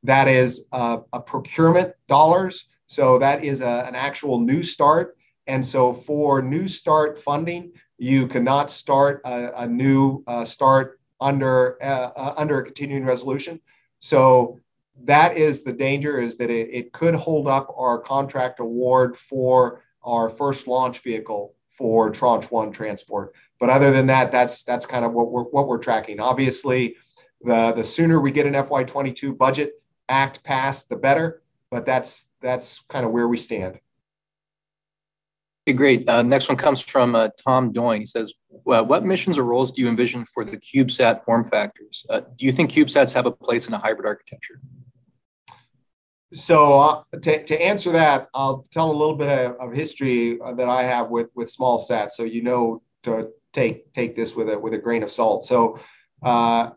That is a procurement dollars. So that is a, an actual new start and so for new start funding, you cannot start a, a new uh, start under uh, uh, under a continuing resolution. So that is the danger is that it, it could hold up our contract award for our first launch vehicle for tranche one transport. But other than that, that's that's kind of what we're what we're tracking. Obviously, the the sooner we get an FY22 budget act passed, the better. But that's that's kind of where we stand. Okay, great. Uh, next one comes from uh, Tom Doyne. He says, well, what missions or roles do you envision for the CubeSat form factors? Uh, do you think CubeSats have a place in a hybrid architecture? so uh, to, to answer that, I'll tell a little bit of, of history that I have with with small sats, so you know to take take this with a with a grain of salt. So uh,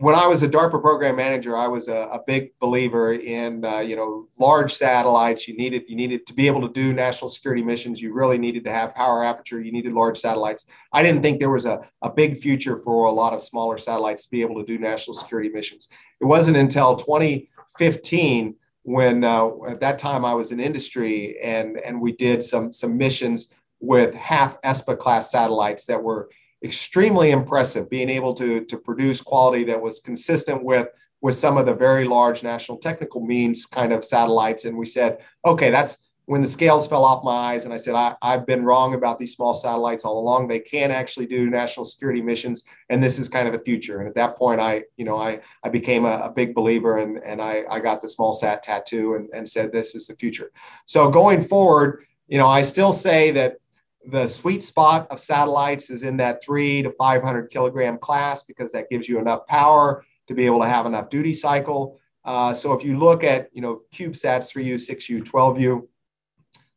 when I was a DARPA program manager, I was a, a big believer in uh, you know large satellites. You needed you needed to be able to do national security missions. You really needed to have power aperture. You needed large satellites. I didn't think there was a, a big future for a lot of smaller satellites to be able to do national security missions. It wasn't until 2015 when uh, at that time I was in industry and and we did some some missions with half ESPA class satellites that were extremely impressive, being able to, to produce quality that was consistent with, with some of the very large national technical means kind of satellites. And we said, okay, that's when the scales fell off my eyes. And I said, I, I've been wrong about these small satellites all along. They can actually do national security missions. And this is kind of the future. And at that point, I, you know, I, I became a, a big believer and, and I, I got the small sat tattoo and, and said, this is the future. So going forward, you know, I still say that the sweet spot of satellites is in that three to 500 kilogram class because that gives you enough power to be able to have enough duty cycle. Uh, so if you look at, you know, CubeSats 3U, 6U, 12U,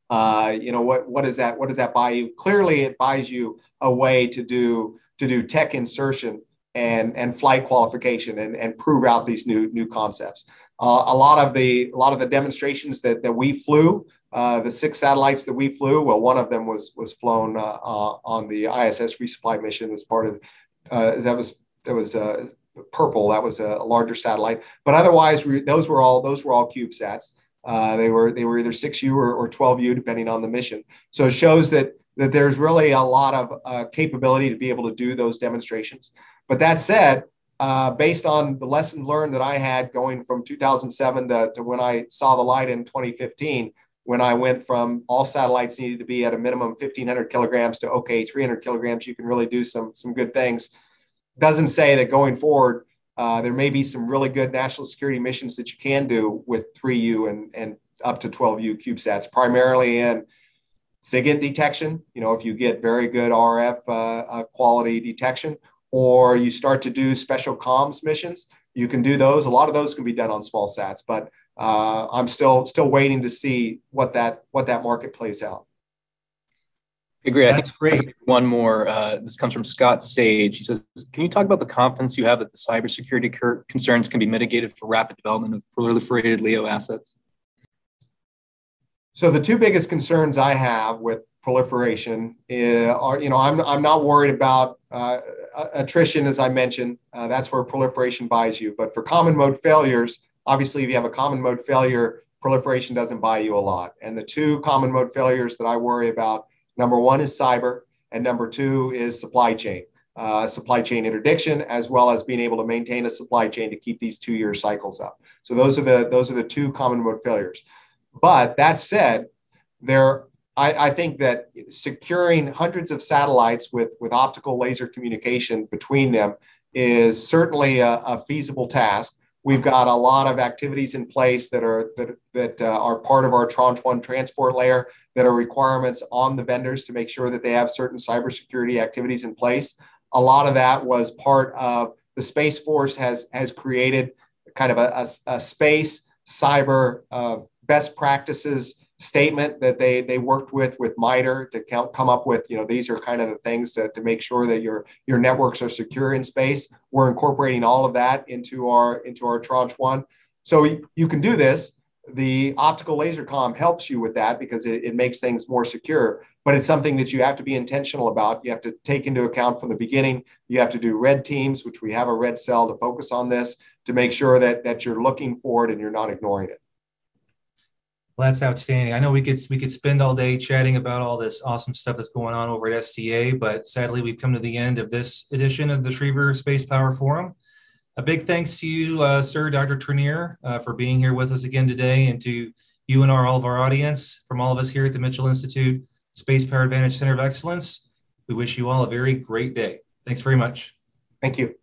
uh, you know, what, what does that, what does that buy you? Clearly it buys you a way to do, to do tech insertion and, and flight qualification and, and prove out these new, new concepts. Uh, a lot of the, a lot of the demonstrations that, that we flew uh, the six satellites that we flew, well, one of them was was flown uh, uh, on the ISS resupply mission as part of uh, that was that was uh, purple. That was a, larger satellite, but otherwise, we, those were all those were all CubeSats. they were they were either six U or, or 12U, depending on the mission. So it shows that that there's really a lot of capability to be able to do those demonstrations. But that said, uh, based on the lesson learned that I had going from 2007 to, to, when I saw the light in 2015, when I went from all satellites needed to be at a minimum 1500 kilograms to okay 300 kilograms, you can really do some some good things. Doesn't say that going forward uh, there may be some really good national security missions that you can do with 3U and and up to 12U CubeSats, primarily in SIGINT detection. You know, if you get very good RF uh, uh, quality detection, or you start to do special comms missions, you can do those. A lot of those can be done on small sats, but uh, I'm still still waiting to see what that what that market plays out. Agree. That's I think it's great. One more. Uh, this comes from Scott Sage. He says, "Can you talk about the confidence you have that the cybersecurity cur- concerns can be mitigated for rapid development of proliferated LEO assets?" So the two biggest concerns I have with proliferation uh, are, you know, I'm I'm not worried about uh, attrition as I mentioned. Uh, that's where proliferation buys you. But for common mode failures, Obviously, if you have a common mode failure, proliferation doesn't buy you a lot. And the two common mode failures that I worry about number one is cyber, and number two is supply chain. Uh, supply chain interdiction, as well as being able to maintain a supply chain to keep these two-year cycles up. So those are the those are the two common mode failures. But that said, there I, I, think that securing hundreds of satellites with with optical laser communication between them is certainly a, a feasible task. We've got a lot of activities in place that are that, that uh, are part of our Tranche One transport layer that are requirements on the vendors to make sure that they have certain cybersecurity activities in place. A lot of that was part of the Space Force has has created kind of a, a, a space cyber uh, best practices statement that they they worked with with MITRE to count, come up with you know these are kind of the things to, to make sure that your your networks are secure in space. We're incorporating all of that into our into our tranche one. So you can do this. The optical laser comm helps you with that because it, it makes things more secure but it's something that you have to be intentional about. You have to take into account from the beginning. You have to do red teams which we have a red cell to focus on this to make sure that that you're looking for it and you're not ignoring it well, that's outstanding. I know we could we could spend all day chatting about all this awesome stuff that's going on over at SDA, but sadly we've come to the end of this edition of the Schriever Space Power Forum. A big thanks to you, uh, sir, Dr. Tournear, uh, for being here with us again today, and to you and our all of our audience from all of us here at the Mitchell Institute Space Power Advantage Center of Excellence. We wish you all a very great day. Thanks very much. Thank you.